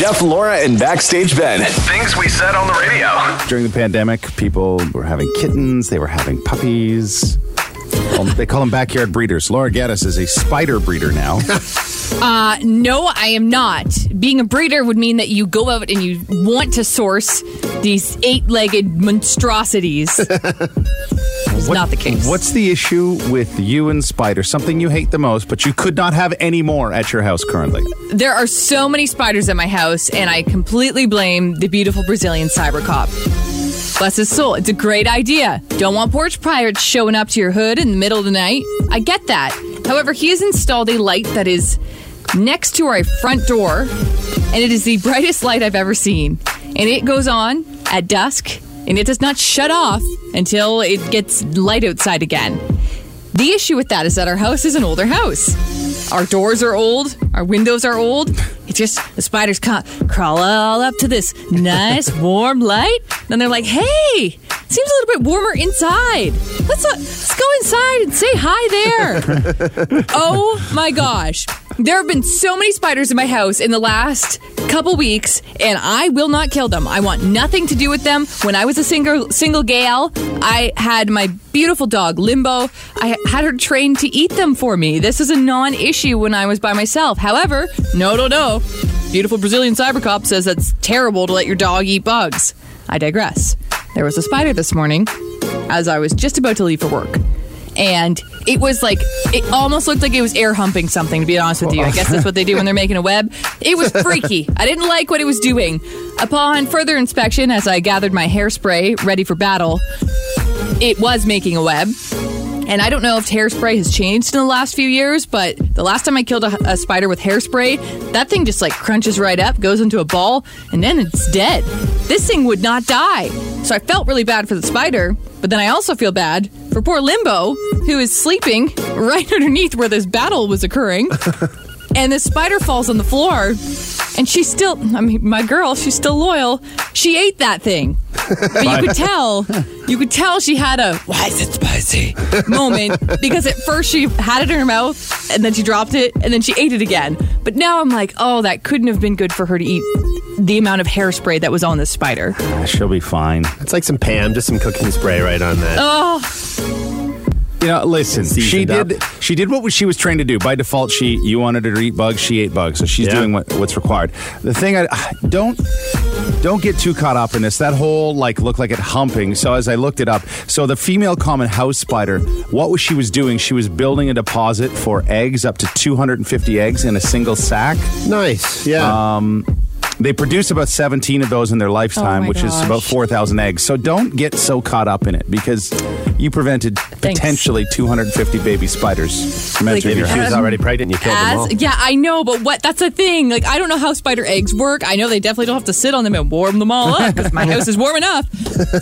Jeff, Laura, and Backstage Ben. Things we said on the radio. During the pandemic, people were having kittens, they were having puppies. They call them backyard breeders. Laura Geddes is a spider breeder now. Uh, no, I am not. Being a breeder would mean that you go out and you want to source these eight-legged monstrosities. It's not the case. What's the issue with you and spiders? Something you hate the most, but you could not have any more at your house currently. There are so many spiders at my house, and I completely blame the beautiful Brazilian cyber cop. Bless his soul. It's a great idea. Don't want porch pirates showing up to your hood in the middle of the night. I get that. However, he has installed a light that is next to our front door, and it is the brightest light I've ever seen. And it goes on at dusk, and it does not shut off until it gets light outside again. The issue with that is that our house is an older house. Our doors are old, our windows are old. It's just the spiders ca- crawl all up to this nice warm light. Then they're like, hey, it seems a little bit warmer inside. Let's, uh, let's go inside and say hi there. oh my gosh. There have been so many spiders in my house in the last couple weeks, and I will not kill them. I want nothing to do with them. When I was a single single gal, I had my beautiful dog Limbo. I had her trained to eat them for me. This is a non-issue when I was by myself. However, no, no, no. Beautiful Brazilian cyber cop says that's terrible to let your dog eat bugs. I digress. There was a spider this morning as I was just about to leave for work. And it was like, it almost looked like it was air humping something, to be honest with you. I guess that's what they do when they're making a web. It was freaky. I didn't like what it was doing. Upon further inspection, as I gathered my hairspray ready for battle, it was making a web. And I don't know if hairspray has changed in the last few years, but the last time I killed a, a, spider with hairspray, that thing just like crunches right up, goes into a ball, and then it's dead. This thing would not die. So I felt really bad for the spider, but then I also feel bad for poor Limbo, who is sleeping right underneath where this battle was occurring. and the spider falls on the floor, and she's still, I mean, my girl, she's still loyal. She ate that thing. But you could tell, you could tell she had a why is it spicy moment because at first she had it in her mouth and then she dropped it and then she ate it again. But now I'm like, oh, that couldn't have been good for her to eat the amount of hairspray that was on this spider. She'll be fine. It's like some Pam, just some cooking spray right on that. Oh, You know, listen. She did. up. She did what she was trained to do. By default, she you wanted her to eat bugs. She ate bugs, so she's Yeah. doing what, what's required. The thing I don't don't get too caught up in this. That whole like look like it humping. So as I looked it up, so the female common house spider, what was she was doing? She was building a deposit for eggs up to 250 eggs in a single sack. Nice. Yeah. Um, They produce about 17 of those in their lifetime, Oh my which is about 4,000 eggs. So don't get so caught up in it because you prevented potentially 250 baby spiders from entering your Maybe she was already pregnant and you killed them all. yeah, I know, but what? That's the thing. Like, I don't know how spider eggs work. I know they definitely don't have to sit on them and warm them all up because my house is warm enough.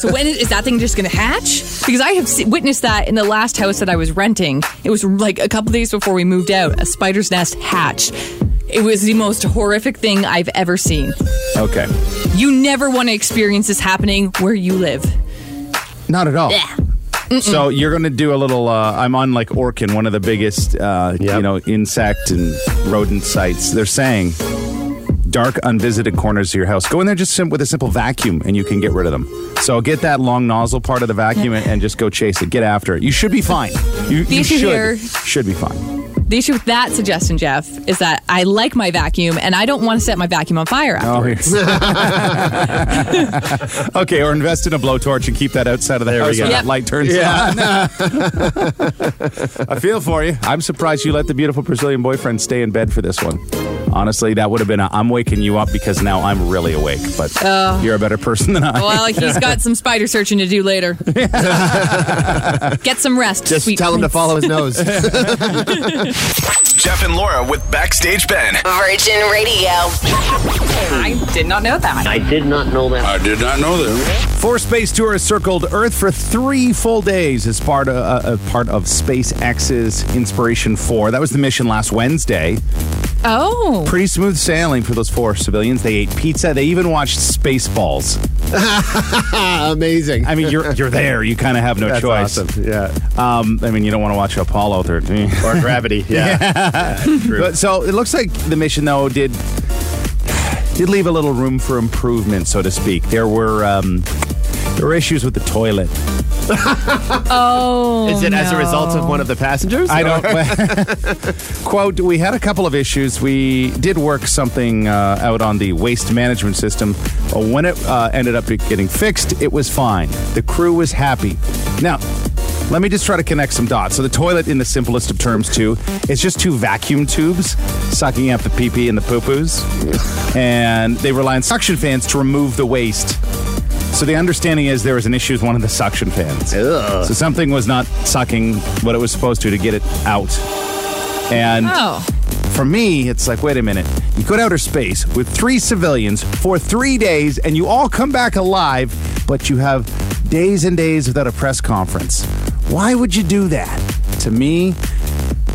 So when is, is that thing just going to hatch? Because I have witnessed that in the last house that I was renting. It was like a couple days before we moved out. A spider's nest hatched. It was the most horrific thing I've ever seen. Okay. You never want to experience this happening where you live. Not at all. Yeah. So you're going to do a little. Uh, I'm on like Orkin, one of the biggest, uh, you know, insect and rodent sites. They're saying dark, unvisited corners of your house. Go in there just sim- with a simple vacuum, and you can get rid of them. So get that long nozzle part of the vacuum and, and just go chase it. Get after it. You should be fine. You, you issue should here- should be fine. The issue with that suggestion, Jeff, is that I like my vacuum and I don't want to set my vacuum on fire Oh, afterwards. okay, or invest in a blowtorch and keep that outside of the There we house go. when Yep. that light turns on. I feel for you. I'm surprised you let the beautiful Brazilian boyfriend stay in bed for this one. Honestly, that would have been a I'm waking you up because now I'm really awake, but you're a better person than I. Well, he's got some spider searching to do later. Get some rest. Just sweet tell him to follow his nose. Jeff and Laura with Backstage Ben. Virgin Radio. I did not know that. I did not know that. I did not know that. Four space tourists circled Earth for three full days as part of, uh, uh, part of SpaceX's Inspiration 4. That was the mission last Wednesday. Oh, Pretty smooth sailing for those four civilians. They ate pizza. They even watched Spaceballs. Amazing. I mean, you're you're there. You kind of have no That's choice. awesome. Yeah. Um, I mean, you don't want to watch Apollo 13. Or gravity. Yeah. Yeah, true. But so it looks like the mission though did did leave a little room for improvement, so to speak. There were um, there were issues with the toilet. Oh, Is it as a result of one of the passengers? I don't. quote, we had a couple of issues. We did work something uh, out on the waste management system. When it uh, ended up getting fixed, it was fine. The crew was happy. Now, let me just try to connect some dots. So, the toilet, in the simplest of terms, too, is just two vacuum tubes sucking up the pee pee and the poo poos. And they rely on suction fans to remove the waste. So, the understanding is there was an issue with one of the suction fans. Ugh. So something was not sucking what it was supposed to to get it out. And Oh, for me, it's like, wait a minute. You go to outer space with three civilians for three days and you all come back alive, but you have days and days without a press conference. Why would you do that? To me,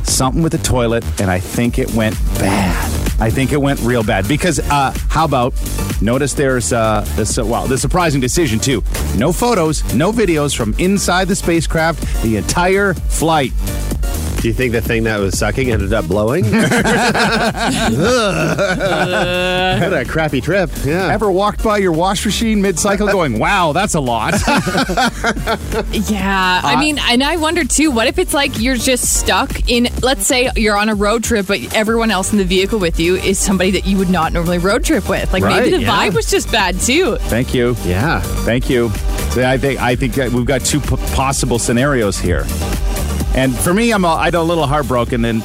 something with the toilet, and I think it went bad. I think it went real bad because uh, how about notice there's uh, the surprising decision too. No photos, no videos from inside the spacecraft the entire flight. Do you think the thing that was sucking ended up blowing? what a crappy trip. Yeah. Ever walked by your wash machine mid cycle going, "Wow, that's a lot." yeah. I uh, mean, and I wonder too, what if it's like you're just stuck in, let's say you're on a road trip, but everyone else in the vehicle with you is somebody that you would not normally road trip with? Like Right, maybe the yeah. vibe was just bad too. Thank you. Yeah. Thank you. So I think I think we've got two p- possible scenarios here, and for me, I'm a, I'm a little heartbroken and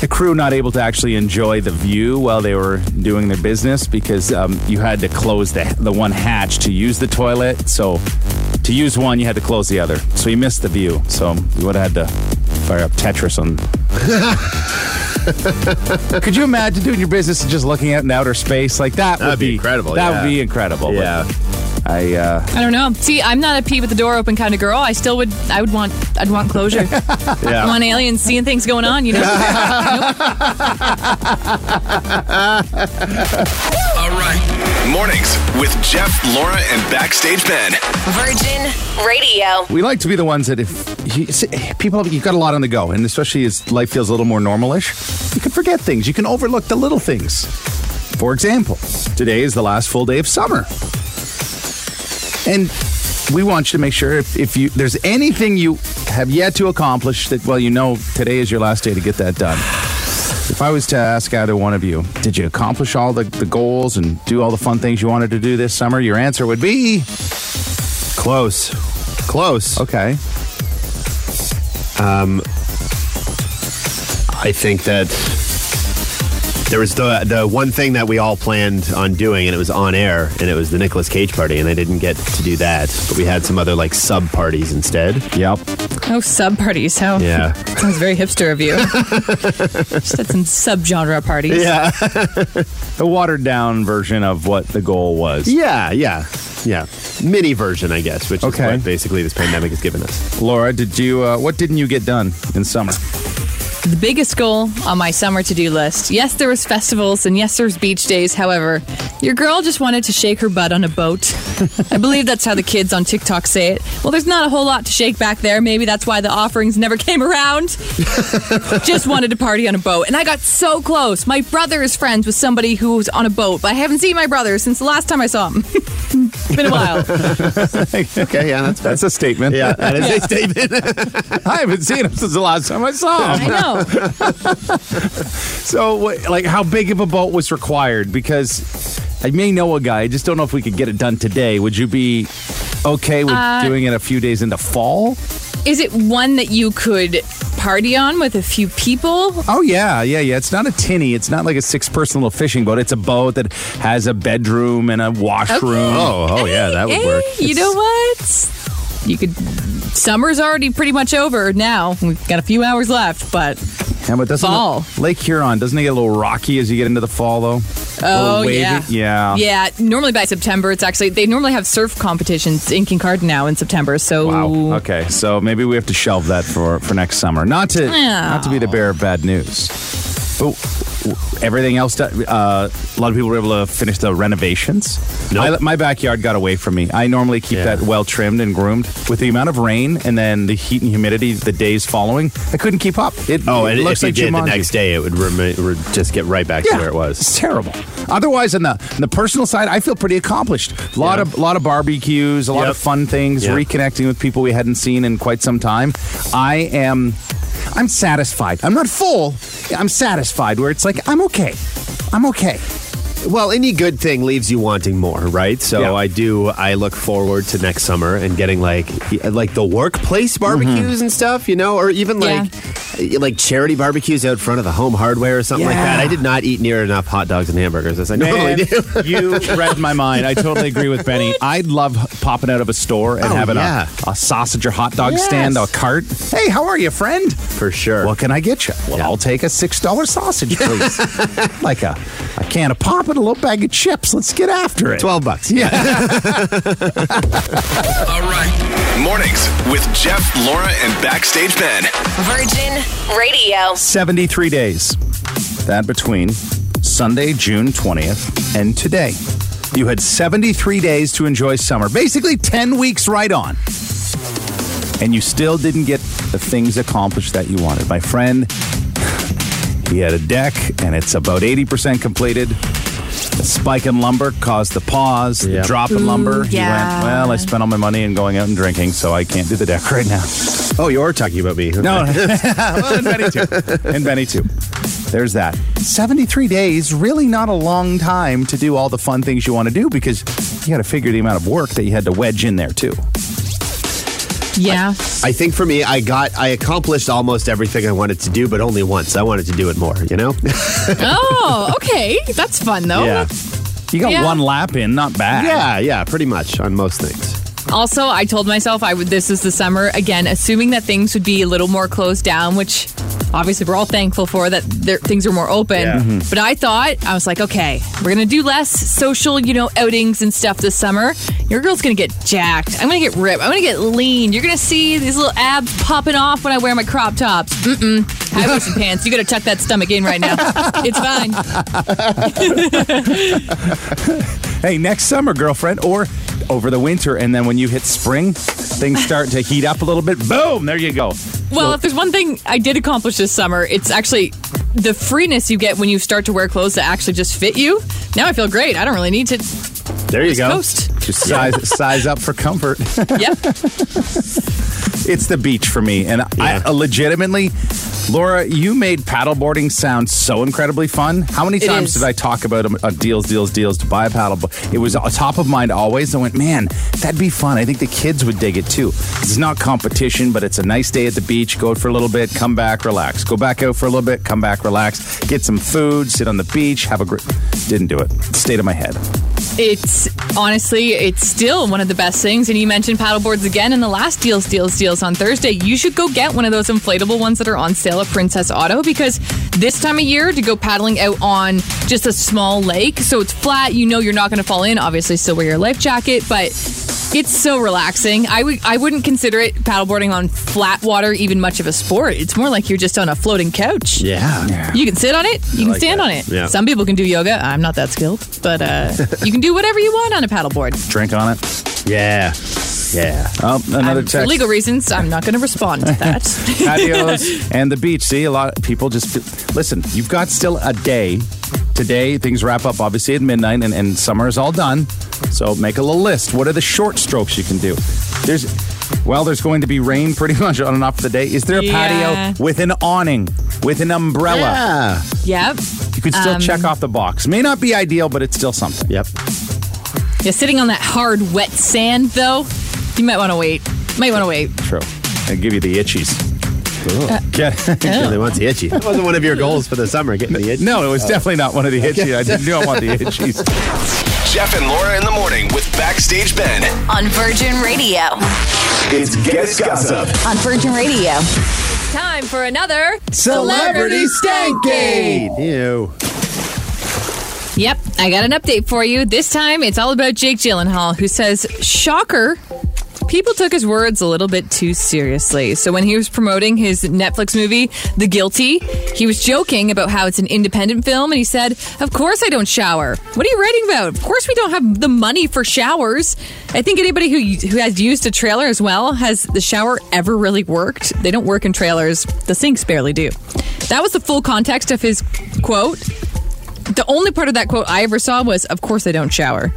the crew not able to actually enjoy the view while they were doing their business because um, you had to close the the one hatch to use the toilet. So to use one, you had to close the other. So you missed the view. So you would have had to fire up Tetris on. Could you imagine doing your business and just looking at in outer space like that? That'd would be incredible, That yeah. would be incredible. but Yeah. I uh, I don't know. See, I'm not a pee with the door open kind of girl. I still would. I would want. I'd want closure. yeah. I Yeah. want aliens seeing things going on. You know. All right. Mornings with Jeff, Laura, and Backstage Ben. Virgin Radio. we like to be the ones that if you, see, people you've got a lot on the go, and especially as life feels a little more normalish, you can forget things. You can overlook the little things. For example, today is the last full day of summer, and we want you to make sure if, if you there's anything you have yet to accomplish that well you know today is your last day to get that done. If I was to ask either one of you, did you accomplish all the, the goals and do all the fun things you wanted to do this summer? Your answer would be Close. Close. okay. Um I think that there was the the one thing that we all planned on doing, and it was on air, and it was the Nicolas Cage party, and I didn't get to do that, but we had some other like sub parties instead. Yep. Oh, sub parties. How? Yeah. Sounds very hipster of you. Just had some subgenre parties. Yeah. The watered down version of what the goal was. Yeah. Yeah. Yeah. Mini version, I guess, which Okay. is what basically this pandemic has given us. Laura, did you? Uh, what didn't you get done in summer? The biggest goal on my summer to-do list. Yes, there was festivals and yes, there was beach days. However, your girl just wanted to shake her butt on a boat. I believe that's how the kids on TikTok say it. Well, there's not a whole lot to shake back there. Maybe that's why the offerings never came around. just wanted to party on a boat. And I got so close. My brother is friends with somebody who's on a boat, but I haven't seen my brother since the last time I saw him. it's been a while. Okay. Yeah. That's That's a statement. yeah. That is a statement. I haven't seen him since the last time I saw him. I know. So, what- like, how big of a boat was required? Because I may know a guy. I just don't know if we could get it done today. Would you be okay with Uh, doing it a few days into fall? Is it one that you could party on with a few people? Oh yeah, yeah, yeah. It's not a tinny. It's not like a six-person little fishing boat. It's a boat that has a bedroom and a washroom. Oh. Oh. Yeah. That would Hey, work. You know what? You could. Summer's already pretty much over now. We've got a few hours left, but Yeah, but doesn't Fall. Lake Huron doesn't it get a little rocky as you get into the fall though? Oh yeah, yeah, yeah. Normally by September, it's actually they normally have surf competitions in Kincardine now in September. So Wow. Okay, so maybe we have to shelve that for for next summer. Not to Yeah. not to be the bearer of bad news, but everything else. Uh, a lot of people were able to finish the renovations. Nope. I- my backyard got away from me. I normally keep Yeah. that well trimmed and groomed. With the amount of rain and then the heat and humidity the days following, I couldn't keep up. It, Oh, it and looks like did the next day, it would remi- would just get right back to where it was. It's terrible. Otherwise, on the on the personal side, I feel pretty accomplished. A lot Yeah. of lot of barbecues, a lot Yep. of fun things, Yeah. reconnecting with people we hadn't seen in quite some time. I am I'm satisfied. I'm not full. I'm satisfied where it's like I'm okay. I'm okay. Well, any good thing leaves you wanting more, right? So Yeah. I do. I look forward to next summer and getting like like the workplace barbecues mm-hmm. and stuff, you know, or even like like charity barbecues out front of the home hardware or something like that. I did not eat near enough hot dogs and hamburgers as I normally do. you read my mind. I totally agree with Benny. I'd love popping out of a store and Oh, having yeah. a, a sausage or hot dog Yes. stand, a cart. Hey, how are you, friend? For sure. What can I get you? Well, Yeah. I'll take a six dollar sausage, please. like a, a can of pop and a little bag of chips. Let's get after it. Twelve bucks. Yeah. All right. Mornings with Jeff, Laura, and Backstage Ben. Virgin Radio. 73 days. That between Sunday, June 20th, and today. You had 73 days to enjoy summer. Basically 10 weeks right on. And you still didn't get the things accomplished that you wanted. My friend, he had a deck and it's about 80% completed. The spike in lumber caused the pause. The Yeah. drop in lumber. Mm, he yeah. went, well, I spent all my money in going out and drinking, so I can't do the deck right now. Oh, you're talking about me. No, well, and Benny too. And Benny too. There's that. 73 days, really not a long time to do all the fun things you want to do because you got to figure the amount of work that you had to wedge in there too. Yeah. I think for me, I got, I accomplished almost everything I wanted to do, but only once. I wanted to do it more, you know? oh, okay. That's fun though. yeah. You got Yeah. one lap in, not bad. Yeah, yeah, pretty much on most things. Also, I told myself I would. This is the summer again, assuming that things would be a little more closed down, which obviously we're all thankful for that there, things are more open. Yeah. Mhm. But I thought I was like, okay, we're gonna do less social, you know, outings and stuff this summer. Your girl's gonna get jacked. I'm gonna get ripped. I'm gonna get lean. You're gonna see these little abs popping off when I wear my crop tops. Mm-mm. High waisted pants. You gotta tuck that stomach in right now. It's fine. Hey, next summer, girlfriend, or over the winter, and then when you hit spring, things start to heat up a little bit. Boom, there you go. Well, if there's one thing I did accomplish this summer, it's actually the freeness you get when you start to wear clothes that actually just fit you. Now I feel great. I don't really need to There you go. coast. Just size, size up for comfort. Yep. it's the beach for me. And Yeah. I legitimately, Laura, you made paddleboarding sound so incredibly fun. How many times did I talk about um, uh, deals, deals, deals to buy a paddleboard? It was on top of mind always. I went, man, that'd be fun. I think the kids would dig it too. It's not competition, but it's a nice day at the beach. Go out for a little bit, come back, relax. Go back out for a little bit, come back, relax. Get some food, sit on the beach, have a great. Didn't do it. Stayed in my head. It's honestly, it's still one of the best things. And you mentioned paddleboards again in the last deals, deals, deals on Thursday. You should go get one of those inflatable ones that are on sale Princess Auto because this time of year to go paddling out on just a small lake, so it's flat. You know you're not going to fall in. Obviously, still wear your life jacket, but. It's so relaxing. I would I wouldn't consider it paddleboarding on flat water even much of a sport. It's more like you're just on a floating couch. Yeah. You can sit on it. You can like stand that. on it. Yeah. Some people can do yoga. I'm not that skilled, but uh, you can do whatever you want on a paddleboard. Drink on it. Yeah. Yeah. Oh, another Um, for text. legal reasons, I'm not going to respond to that. patios and the beach. See, a lot of people just listen. You've got still a day. Today, things wrap up obviously at midnight, and, and summer is all done. So make a little list. What are the short strokes you can do? There's, well, there's going to be rain pretty much on and off the day. Is there a Yeah. patio with an awning, with an umbrella? Yeah. yep. You could still Um, check off the box. May not be ideal, but it's still something. Yep. Yeah, sitting on that hard, wet sand, though, you might want to wait. Might want to wait. True. I give you the itchies. Uh, Get- Really wants the itchy. That wasn't one of your goals for the summer, getting the itchy. no, it was definitely not one of the itchies. I did not want the itchies. Jeff and Laura in the morning with Backstage Ben. On Virgin Radio. It's Geddes Gossip. On Virgin Radio. Time for another Celebrity Stanky. Ew. Yep, I got an update for you. This time it's all about Jake Gyllenhaal, who says, shocker, People took his words a little bit too seriously. So when he was promoting his Netflix movie, The Guilty, he was joking about how it's an independent film and he said, Of course I don't shower. What are you writing about? Of course we don't have the money for showers. I think anybody who, who has used a trailer as well, has the shower ever really worked? They don't work in trailers, the sinks barely do. That was the full context of his quote. The only part of that quote I ever saw was, Of course I don't shower.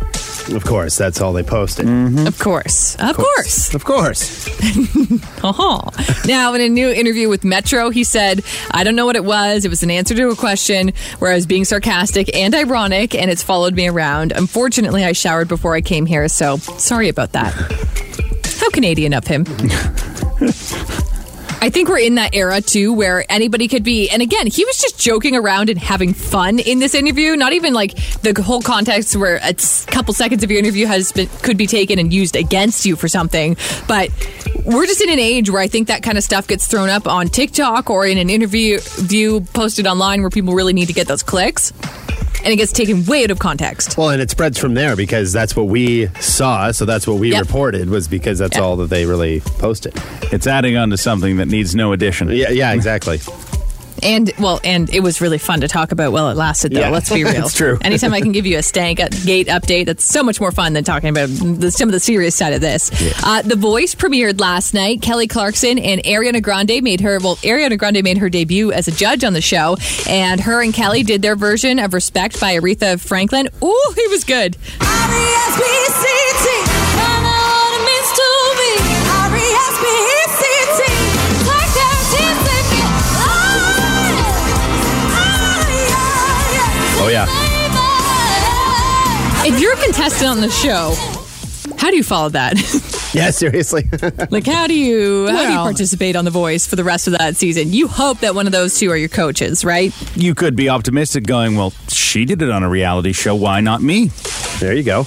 Of course, that's all they posted. Of course. Of course. Of course. Uh-huh. Now, in a new interview with Metro, he said, I don't know what it was. It was an answer to a question where I was being sarcastic and ironic, and it's followed me around. Unfortunately, I showered before I came here, so sorry about that. How Canadian of him. I think we're in that era too where anybody could be. And again, he was just joking around and having fun in this interview. Not even like the whole context where a couple seconds of your interview has been could be taken and used against you for something. But we're just in an age where I think that kind of stuff gets thrown up on TikTok or in an interview view posted online where people really need to get those clicks. And it gets taken way out of context. Well, and it spreads from there because that's what we saw. So that's what we Yep. reported was because that's Yep. all that they really posted. It's adding on to something that needs no addition. Yeah, yeah, exactly. And well, and it was really fun to talk about while it lasted, though. Yeah, Let's be real. it's true. Anytime I can give you a stank gate update, that's so much more fun than talking about the, some of the serious side of this. Uh, the Voice premiered last night. Kelly Clarkson and Ariana Grande made her. Well, Ariana Grande made her debut as a judge on the show, and her and Kelly did their version of "Respect" by Aretha Franklin. Ooh, he was good. Yeah. If you're a contestant on the show, how do you follow that? Yeah, seriously. Like, how do you how do you participate on The Voice for the rest of that season? You hope that one of those two are your coaches, right? You could be optimistic going, well, she did it on a reality show. Why not me? there you go.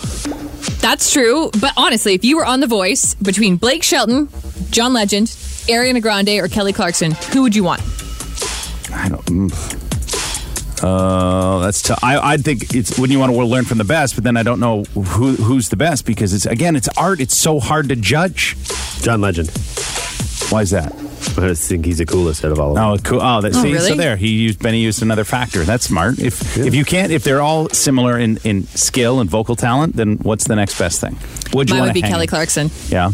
That's true. But honestly, if you were on The Voice between Blake Shelton, John Legend, Ariana Grande, or Kelly Clarkson, who would you want? I don't. Mm. Uh, that's tough. I, I think it's when you want to learn from the best, but then I don't know who who's the best because it's again it's art. It's so hard to judge. John Legend. Why is that? I just think he's the coolest out of all of them. Oh, cool. Oh, that, Oh, see, really? so there he used Benny used another factor. That's smart. If if you can't, if they're all similar in in skill and vocal talent, then what's the next best thing? Would you Mine want would be hang? Kelly Clarkson, Yeah,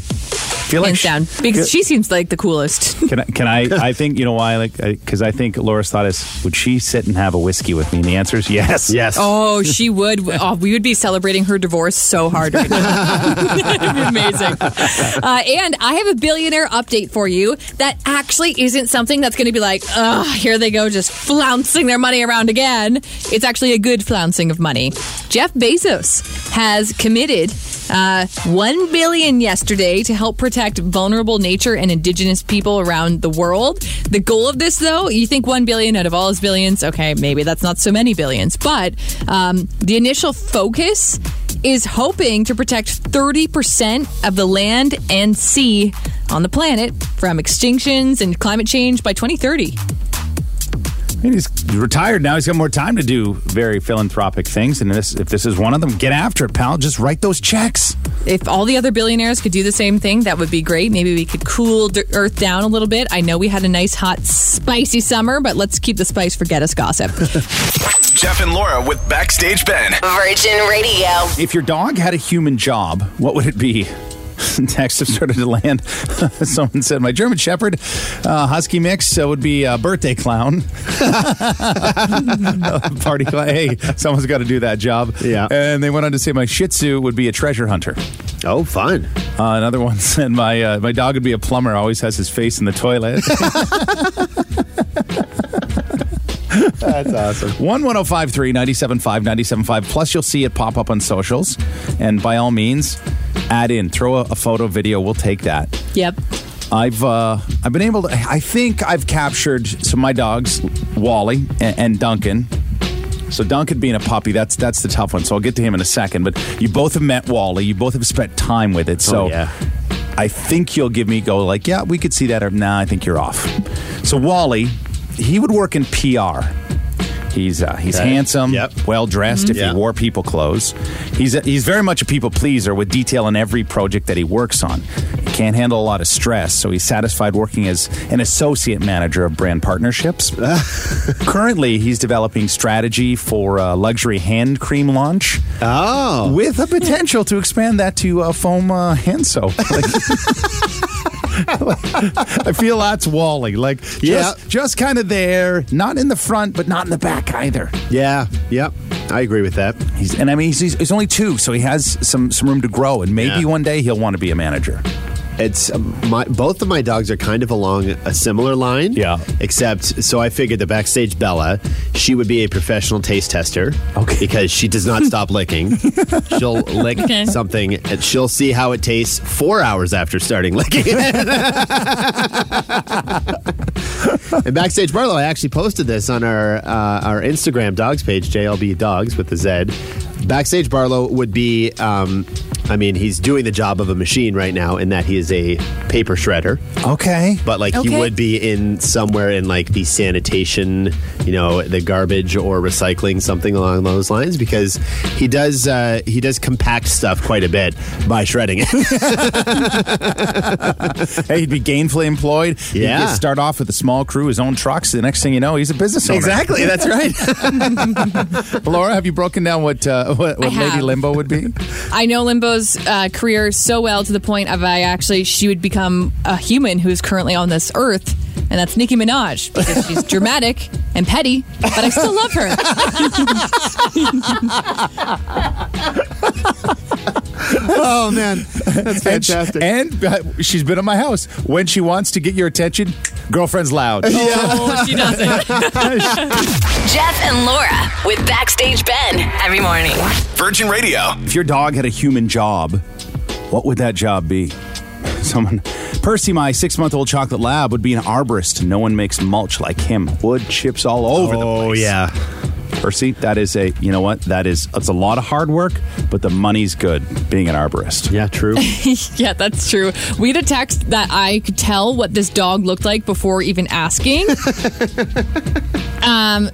feel hands sh- down, because she seems like the coolest. Can I? Can I? I think you know why. Like, because I think Laura's thought is, would she sit and have a whiskey with me? And the answer is yes. Yes. Oh, she would. Oh, we would be celebrating her divorce so hard right now. It'd be amazing. Uh, and I have a billionaire update for you that actually isn't something that's going to be like, oh, here they go, just flouncing their money around again. It's actually a good flouncing of money. Jeff Bezos has committed uh, one billion yesterday to help protect vulnerable nature and indigenous people around the world. The goal of this, though, you think one billion out of all his billions? Okay, maybe that's not so many billions, but um, the initial focus is hoping to protect 30% of the land and sea on the planet from extinctions and climate change by 2030. I he's retired now. He's got more time to do very philanthropic things. And this, if this is one of them, get after it, pal. Just write those checks. If all the other billionaires could do the same thing, that would be great. Maybe we could cool d- Earth down a little bit. I know we had a nice, hot, spicy summer, but let's keep the spice for Geddes Gossip. Jeff and Laura with Backstage Ben. Virgin Radio. If your dog had a human job, what would it be? Texts have started to land. Someone said, My German Shepherd uh, Husky mix uh, would be a birthday clown. Party clown. Hey, someone's got to do that job. Yeah. And they went on to say, My Shih Tzu would be a treasure hunter. Oh, fun. Uh, another one said, my, uh, my dog would be a plumber, always has his face in the toilet. That's awesome. 11053 975 975. Plus, you'll see it pop up on socials. And by all means, add in, throw a, a photo, video. We'll take that. yep. I've uh, I've been able to. I think I've captured so my dogs, Wally and, and Duncan. So Duncan being a puppy, that's that's the tough one. So I'll get to him in a second. But you both have met Wally. You both have spent time with it. So Oh, yeah. I think you'll give me go like, yeah, we could see that. Or nah, I think you're off. So Wally, he would work in PR. He's uh, he's Okay. handsome, Yep. well dressed. If Yeah. he wore people clothes, he's a, he's very much a people pleaser with detail in every project that he works on. He can't handle a lot of stress, so he's satisfied working as an associate manager of brand partnerships. Currently, he's developing strategy for a luxury hand cream launch Oh. with a potential to expand that to a foam uh, hand soap. Like- I feel that's Wally. Like, just, Yeah. just kind of there, not in the front, but not in the back either. Yeah. Yep. I agree with that. He's, and I mean, he's, he's, he's only two, so he has some, some room to grow, and maybe Yeah. one day he'll want to be a manager. It's um, my both of my dogs are kind of along a similar line. Yeah. Except, so I figured the backstage Bella, she would be a professional taste tester. Okay. Because she does not stop licking. She'll lick Okay. something and she'll see how it tastes four hours after starting licking it. and backstage Barlow, I actually posted this on our uh, our Instagram dogs page, JLB Dogs with the Z. Backstage Barlow would be, um, I mean, he's doing the job of a machine right now in that he is a paper shredder, Okay. but like he Okay. would be in somewhere in like the sanitation, you know, the garbage or recycling, something along those lines, because he does uh, he does compact stuff quite a bit by shredding it. Hey, he'd be gainfully employed. He'd Yeah. just start off with a small crew, his own trucks. The next thing you know, he's a business owner. exactly, that's right. Laura, have you broken down what uh, what, what Lady have. Limbo would be? I know Uh, career so well to the point of I actually she would become a human who's currently on this earth, and that's Nicki Minaj because she's dramatic and petty, but I still love her. oh man, that's And, she- and uh, she's been at my house. When she wants to get your attention, girlfriend's loud. Oh, she doesn't. Jeff and Laura with Backstage Ben every morning. Virgin Radio. If your dog had a human job, what would that job be? Someone, Percy, my six-month-old chocolate lab, would be an arborist. No one makes mulch like him. Wood chips all over the Oh yeah. Percy, that is a. You know what? That is. It's a lot of hard work, but the money's good. Being an arborist. Yeah, true. yeah, that's true. We had a text that I could tell what this dog looked like before even asking. um,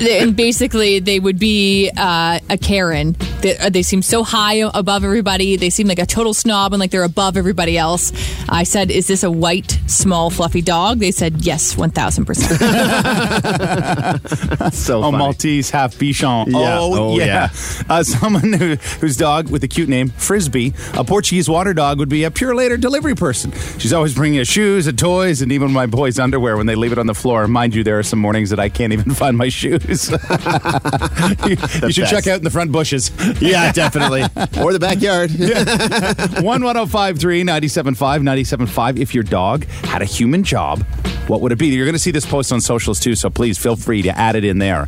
and basically, they would be uh, a Karen. They, uh, they seem so high above everybody. They seem like a total snob and like they're above everybody else. I said, "Is this a white, small, fluffy dog?" They said, "Yes, one thousand percent." so Oh, funny. Maltese, half Bichon. Yeah. Oh, Oh, yeah. yeah. Uh, someone who, whose dog with a cute name, Frisbee, a Portuguese water dog, would be a Purolator delivery person. She's always bringing us shoes and toys and even my boys' underwear when they leave it on the floor. Mind you, there are some mornings that I can't even find my shoes. You, you should check out in the front bushes. Yeah, definitely. or the backyard. 11053 975 975. If your dog had a human job, what would it be? You're going to see this post on socials too, so please feel free to add it in there.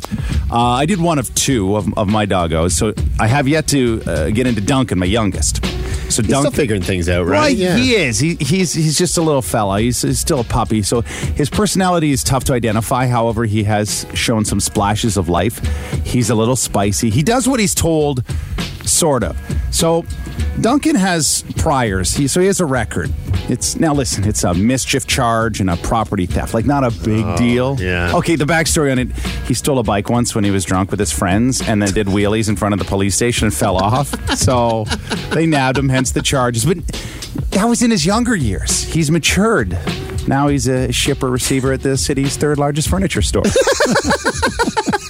Uh, I did one of two of, of my doggos, so I have yet to uh, get into Duncan, my youngest. So He's still figuring things out, right? Right, he is. He, he's he's just a little fella. He's, he's still a puppy. So his personality is tough to identify. However, he has shown some splashes of life. He's a little spicy. He does what he's told, sort of. So Duncan has priors. He, so he has a record. It's now listen. It's a mischief charge and a property theft. Like not a big oh, deal. yeah. Okay. The backstory on it: he stole a bike once when he was drunk with his friends, and then did wheelies in front of the police station and fell off. So they nabbed him. Hence the charges. But that was in his younger years. He's matured. Now he's a shipper receiver at the city's third largest furniture store.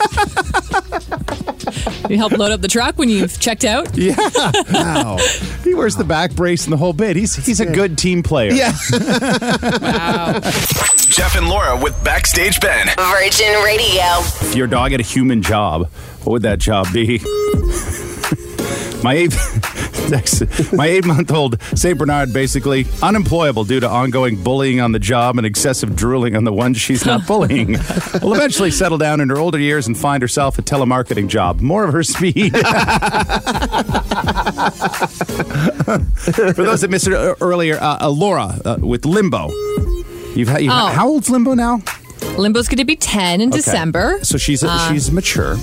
you help load up the truck when you've checked out. yeah. Wow. He wears the back brace and the whole bit. He's he's a good team player. yeah. Wow. Jeff and Laura with Backstage Ben. Virgin Radio. If your dog had a human job, what would that job be? my eight, my eight-month-old Saint Bernard basically unemployable due to ongoing bullying on the job and excessive drooling on the ones she's not bullying. will eventually settle down in her older years and find herself a telemarketing job. More of her speed. For those that missed it uh, earlier, uh, uh, Laura uh, with Limbo. You've had, you've Oh. how old's Limbo now? Limbo's going to be ten in Okay. December. So she's Uh, she's mature.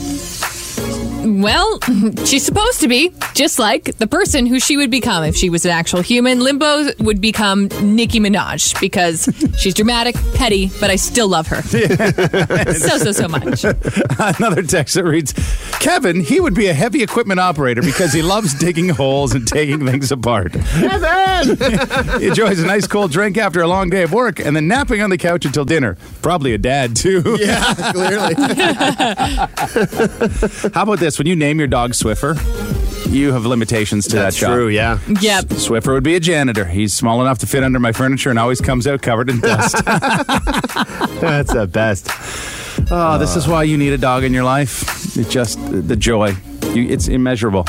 Well, she's supposed to be, just like the person who she would become if she was an actual human. Limbo would become Nicki Minaj because she's dramatic, petty, but I still love her. so, so, so much. Another text that reads Kevin, he would be a heavy equipment operator because he loves digging holes and taking things apart. Kevin! he enjoys a nice cold drink after a long day of work and then napping on the couch until dinner. Probably a dad, too. Yeah, clearly. How about this? When you name your dog Swiffer, you have limitations to That's that job. true, yeah. Yep. Swiffer would be a janitor. He's small enough to fit under my furniture and always comes out covered in dust. That's the best. oh, this is why you need a dog in your life. It's just the joy. You, it's immeasurable.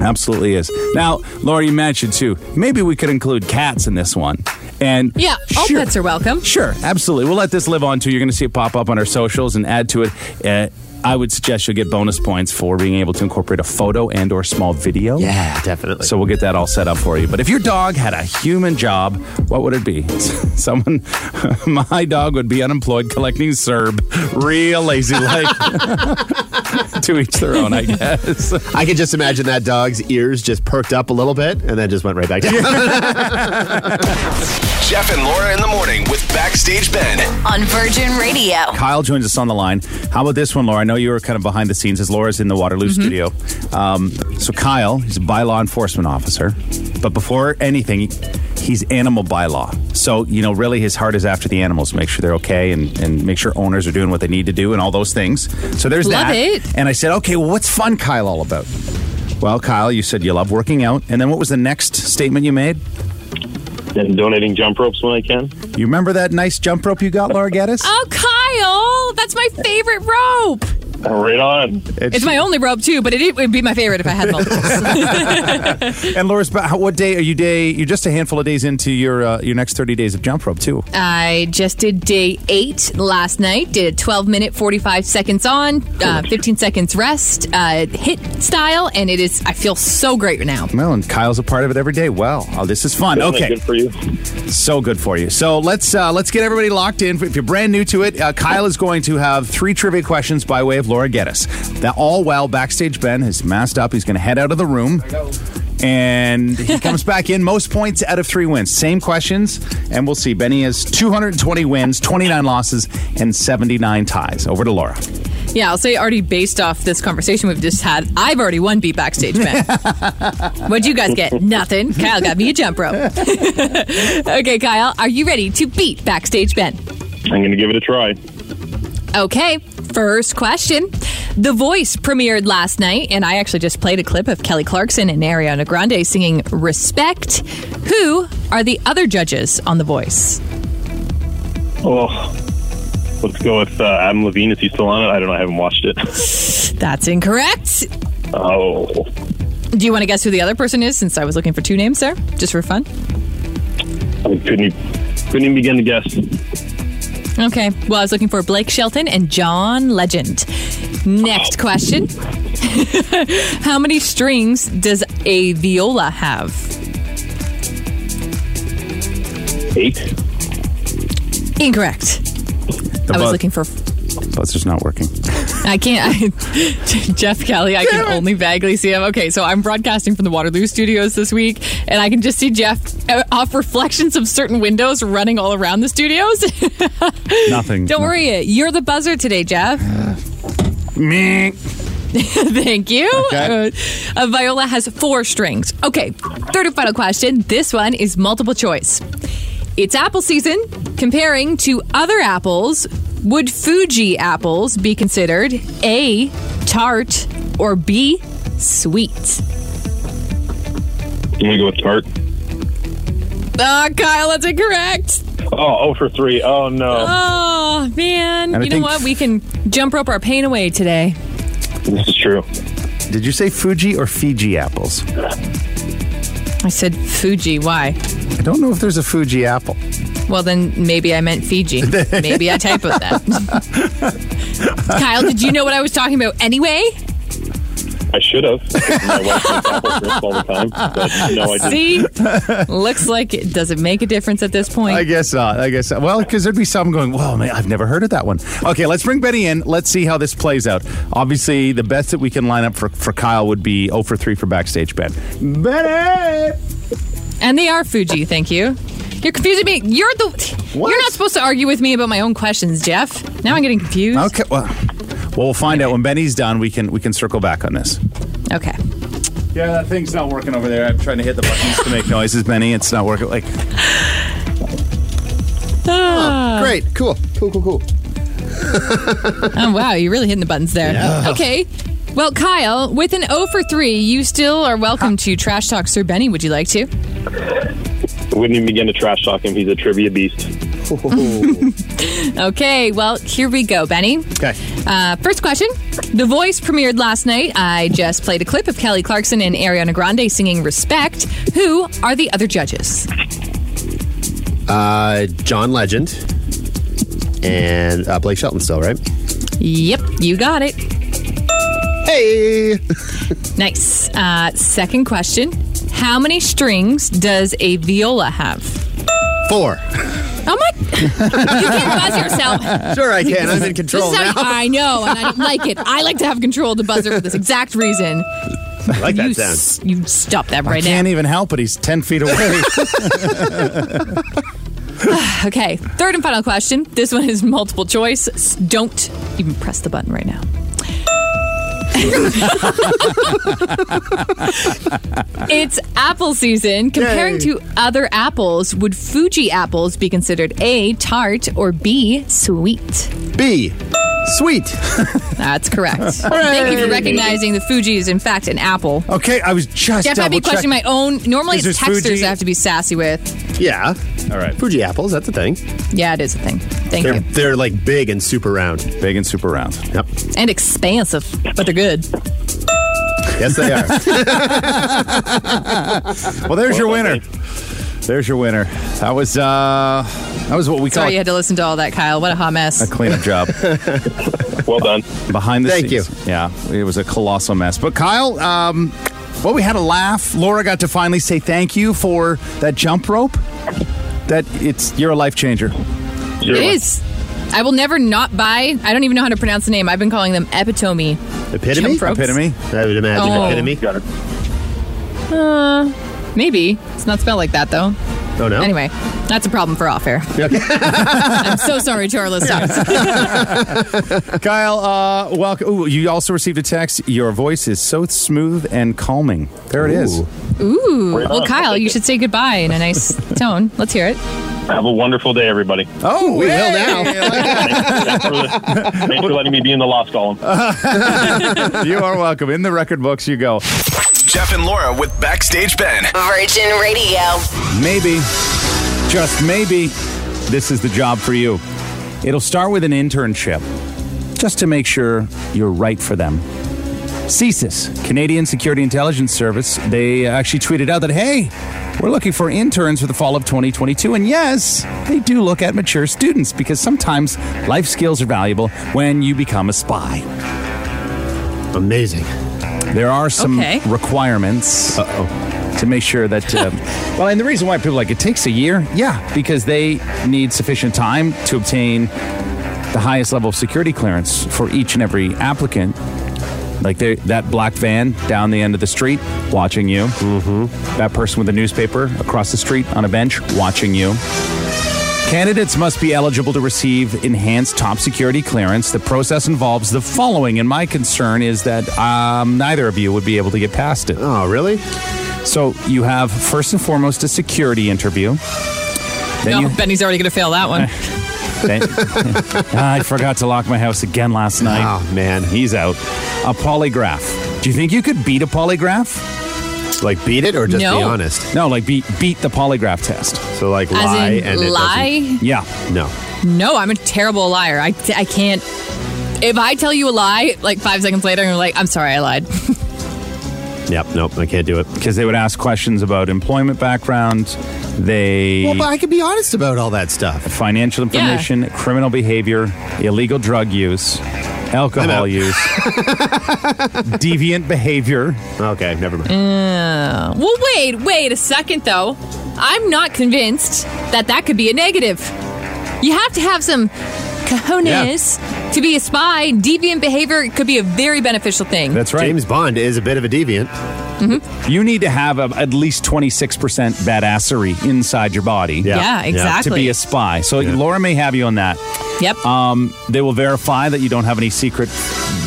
Absolutely is. Now, Laura, you mentioned too. Maybe we could include cats in this one. And Yeah, all sure, pets are welcome. Sure, absolutely. We'll let this live on too. You're going to see it pop up on our socials and add to it. Uh, I would suggest you'll get bonus points for being able to incorporate a photo and or small video. Yeah, definitely. So we'll get that all set up for you. But if your dog had a human job, what would it be? Someone, my dog would be unemployed collecting CERB, real lazy like. to each their own, I guess. I can just imagine that dog's ears just perked up a little bit and then just went right back down. Jeff and Laura in the morning with Backstage Ben. On Virgin Radio. Kyle joins us on the line. How about this one, Laura? I know you were kind of behind the scenes as Laura's in the Waterloo studio. Um, so Kyle, he's a bylaw enforcement officer, but before anything, he's animal bylaw. So you know, really, his heart is after the animals, make sure they're okay, and, and make sure owners are doing what they need to do, and all those things. So there's Love that. it. And I said, okay, well, what's fun, Kyle, all about? Well, Kyle, you said you love working out, and then what was the next statement you made? and donating jump ropes when I can. You remember that nice jump rope you got, Laura Geddes? Oh, Kyle, that's my favorite rope. Right on. It's my only rope too, but it would be my favorite if I had multiples. And Laura's, ba- what day are you? Day you're just a handful of days into your uh, your next thirty days of jump rope too. I just did day eight last night. Did a 12 minute, 45 seconds on, uh, 15 seconds rest, uh, HIIT style, and it is. I feel so great right now. Well, and Kyle's a part of it every day. Well, oh, this is fun. Isn't Okay, Good for you. so good for you. So let's uh, let's get everybody locked in. If you're brand new to it, uh, Kyle is going to have three trivia questions by way of Laura Geddes. That all while backstage Ben is masked up. He's going to head out of the room. And he comes back in most points out of three wins. Same questions, and we'll see. Benny has 220 wins, 29 losses, and 79 ties. Over to Laura. Yeah, I'll say already based off this conversation we've just had, I've already won beat backstage Ben. What'd you guys get? Nothing. Kyle got me a jump rope. okay, Kyle, are you ready to beat backstage Ben? I'm going to give it a try. Okay, first question. The Voice premiered last night, and I actually just played a clip of Kelly Clarkson and Ariana Grande singing Respect. Who are the other judges on The Voice? Oh, let's go with uh, Adam Levine. Is he still on it? I don't know. I haven't watched it. That's incorrect. Oh, Do you want to guess who the other person is since I was looking for two names there, just for fun? I couldn't couldn't even begin to guess. Okay, well, I was looking for Blake Shelton and John Legend. Next question How many strings does a viola have? Eight. Incorrect. I was buzz- looking for Buzzer's not working. I can't. I, Jeff Kelly, I can only vaguely see him. Okay, so I'm broadcasting from the Waterloo studios this week, and I can just see Jeff uh, off reflections of certain windows running all around the studios. Nothing. Don't worry, you're the buzzer today, Jeff. Me. Thank you. Okay. Uh, a viola has four strings. Okay, third and final question. This one is multiple choice. It's apple season. Comparing to other apples, would Fuji apples be considered A, tart, or B, sweet? I'm going to go with tart. Ah, Kyle, that's incorrect. Oh, oh for three. Oh, no. Oh, man. And I you know think- what? We can jump rope our pain away today. This is true. Did you say Fuji or Fiji apples? I said Fuji. Why? I don't know if there's a Fuji apple. Well, then maybe I meant Fiji. maybe I typoed that. Kyle, did you know what I was talking about anyway? I should have. My wife makes apple crisp all the time, but no, I didn't. See? Looks like it doesn't make a difference at this point. I guess not. I guess not. Well, because there'd be some going, well, man, I've never heard of that one. Okay, let's bring Betty in. Let's see how this plays out. Obviously, the best that we can line up for, for Kyle would be 0 for 3 for backstage Ben. Benny! And they are Fuji, thank you. You're confusing me. You're the. What? You're not supposed to argue with me about my own questions, Jeff. Now I'm getting confused. Okay, well, well, we'll find out when Benny's done. We can we can circle back on this. Okay. Yeah, that thing's not working over there. I'm trying to hit the buttons to make noises, Benny. It's not working. Like, ah. Great. Cool. Cool, cool, cool. Oh wow, you're really hitting the buttons there. Yeah. Okay. Well, Kyle, with an O for 3, you still are welcome to trash talk Sir Benny. Would you like to? I wouldn't even begin to trash talk him. He's a trivia beast. Okay, well, here we go, Benny. okay. Uh, first question. The Voice premiered last night. I just played a clip of Kelly Clarkson and Ariana Grande singing Respect. Who are the other judges? Uh, John Legend and uh, Blake Shelton still, right? Yep, you got it. Hey. Nice. Uh, second question. How many strings does a viola have? Four. Oh my! You can't buzz yourself. Sure, I can. I'm in control now. I know, and I don't like it. I like to have control of the buzzer for this exact reason. I like you, that sound. s- you stop that right now. He Can't now. even help it. He's 10 feet away. Okay, third and final question. This one is multiple choice. S- Don't even press the button right now. it's apple season. Comparing Yay. to other apples, would Fuji apples be considered A, tart, or B, sweet? B. Sweet. That's correct. Thank you for recognizing the Fuji is in fact an apple. okay, I was just Jeff, I'd be double questioning my own. Normally, Is it's this texters Fuji? I have to be sassy with. Yeah. All right. Fuji apples, that's a thing. Yeah, it is a thing. Thank They're you. they're like big and super round. Big and super round. Yep. And expansive, but they're good. Yes, they are. Well, there's your winner. There's your winner. That was uh that was what we call Sorry you had to listen to all that, Kyle. What a hot mess. a cleanup job Well done. behind the Thank scenes. Yeah, it was a colossal mess. But Kyle, um, well, we had a laugh. Laura got to finally say thank you for that jump rope. That it's you're a life changer. It is. I will never not buy. I don't even know how to pronounce the name. I've been calling them epitome. Epitome? Jump ropes. Epitome. I would imagine Oh. epitome. Got it. Maybe it's not spelled like that though. Oh no. Anyway, that's a problem for off air. I'm so sorry to our listeners. Kyle, uh, welcome. Ooh, you also received a text. Your voice is so smooth and calming. There it is. Ooh. Ooh. Right Well, on. Kyle, you should say goodbye in a nice tone. Let's hear it. Have a wonderful day, everybody. Oh, We will now. Thanks for, thanks for letting me be in the lost column. you are welcome. In the record books, you go. Jeff and Laura with Backstage Ben. Virgin Radio. Maybe, just maybe, this is the job for you. It'll start with an internship, just to make sure you're right for them. CSIS, Canadian Security Intelligence Service, they actually tweeted out that, hey, we're looking for interns for the fall of 2022. And yes, they do look at mature students because sometimes life skills are valuable when you become a spy. Amazing. There are some Okay. requirements to make sure that. Uh, well, and the reason why people are like it takes a year, yeah, because they need sufficient time to obtain the highest level of security clearance for each and every applicant. Like they, that black van down the end of the street watching you. Mm-hmm. That person with a newspaper across the street on a bench watching you. Candidates must be eligible to receive enhanced top security clearance. The process involves the following, and my concern is that um, neither of you would be able to get past it. Oh, really? So you have first and foremost a security interview. Then No, you, Benny's already going to fail that one. I forgot to lock my house again last night. Oh man. He's out. A polygraph. Do you think you could beat a polygraph? Like beat it or just No. be honest? No, like beat beat the polygraph test. So like As lie in and it lie? Yeah. doesn't. No. No, I'm a terrible liar. I, I can't. If I tell you a lie, like five seconds later, you're like, I'm sorry, I lied. Yep. Nope. I can't do it. Because they would ask questions about employment background. They Well, but I can be honest about all that stuff. financial information, criminal behavior, illegal drug use. Alcohol use. Deviant behavior. Okay, never mind. Well, wait, wait a second, though. I'm not convinced that that could be a negative. You have to have some cojones to be a spy. Deviant behavior could be a very beneficial thing. That's right. James Bond is a bit of a deviant. You need to have a, at least 26% badassery inside your body Yeah. yeah, Yeah. exactly. to be a spy. So Laura may have you on that. yep. Um, they will verify that you don't have any secret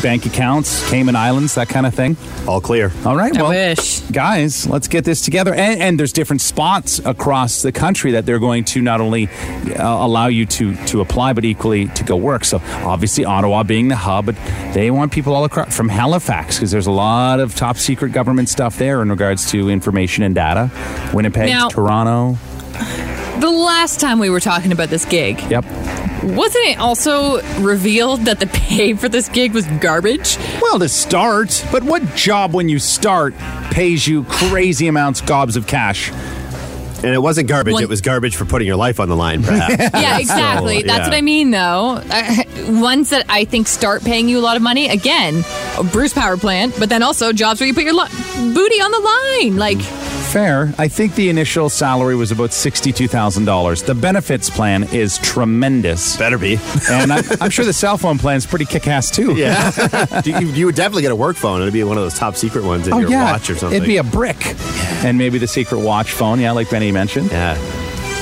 bank accounts, Cayman Islands, that kind of thing. All clear. All right. I Well, wish. guys, let's get this together. And, and there's different spots across the country that they're going to not only uh, allow you to to apply, but equally to go work. So obviously, Ottawa being the hub, but they want people all across from Halifax because there's a lot of top secret government stuff there in regards to information and data. Winnipeg, Now- Toronto. The last time we were talking about this gig, Yep. wasn't it also revealed that the pay for this gig was garbage? Well, to start, but what job when you start pays you crazy amounts, gobs of cash? And it wasn't garbage. One- It was garbage for putting your life on the line, perhaps. Yeah, exactly. So, That's yeah. what I mean, though. Uh, ones that I think start paying you a lot of money. Again, Bruce Power Plant, but then also jobs where you put your li- booty on the line. Like, Fair. I think the initial salary was about $62,000. The benefits plan is tremendous. Better be. And I'm, I'm sure the cell phone plan is pretty kick ass too. Yeah. you, you would definitely get a work phone. It'd be one of those top secret ones in Oh, your yeah. watch or something. It'd be a brick. And maybe the secret watch phone, yeah, like Benny mentioned. yeah.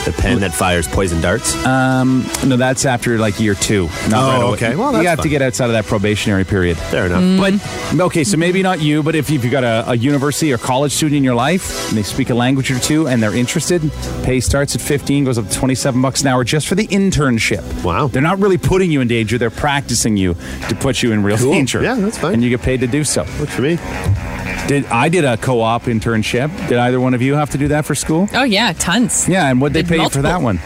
The pen that fires poison darts. No, that's after like year two. Not Oh, right away. okay. Well, you that's have to fine. get outside of that probationary period. Fair enough. Mm. But okay, so maybe not you, but if you've got a, a university or college student in your life and they speak a language or two and they're interested, pay starts at 15, goes up to 27 bucks an hour just for the internship. Wow. They're not really putting you in danger, they're practicing you to put you in real Cool. danger. Yeah, that's fine. And you get paid to do so. Works for me. Did I did a co-op internship? Did either one of you have to do that for school? oh, yeah, tons. Yeah, and what they Did pay you for that one?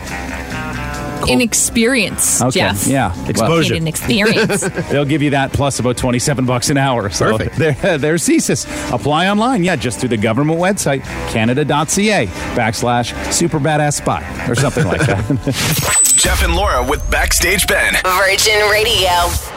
In experience, Okay. Jeff. Yeah. Exposure. In experience. They'll give you that plus about 27 bucks an hour. So Perfect. There, there's CSIS. Apply online. Yeah, just through the government website, canada.ca backslash super badass spy or something like that. Jeff and Laura with Backstage Ben. Virgin Radio.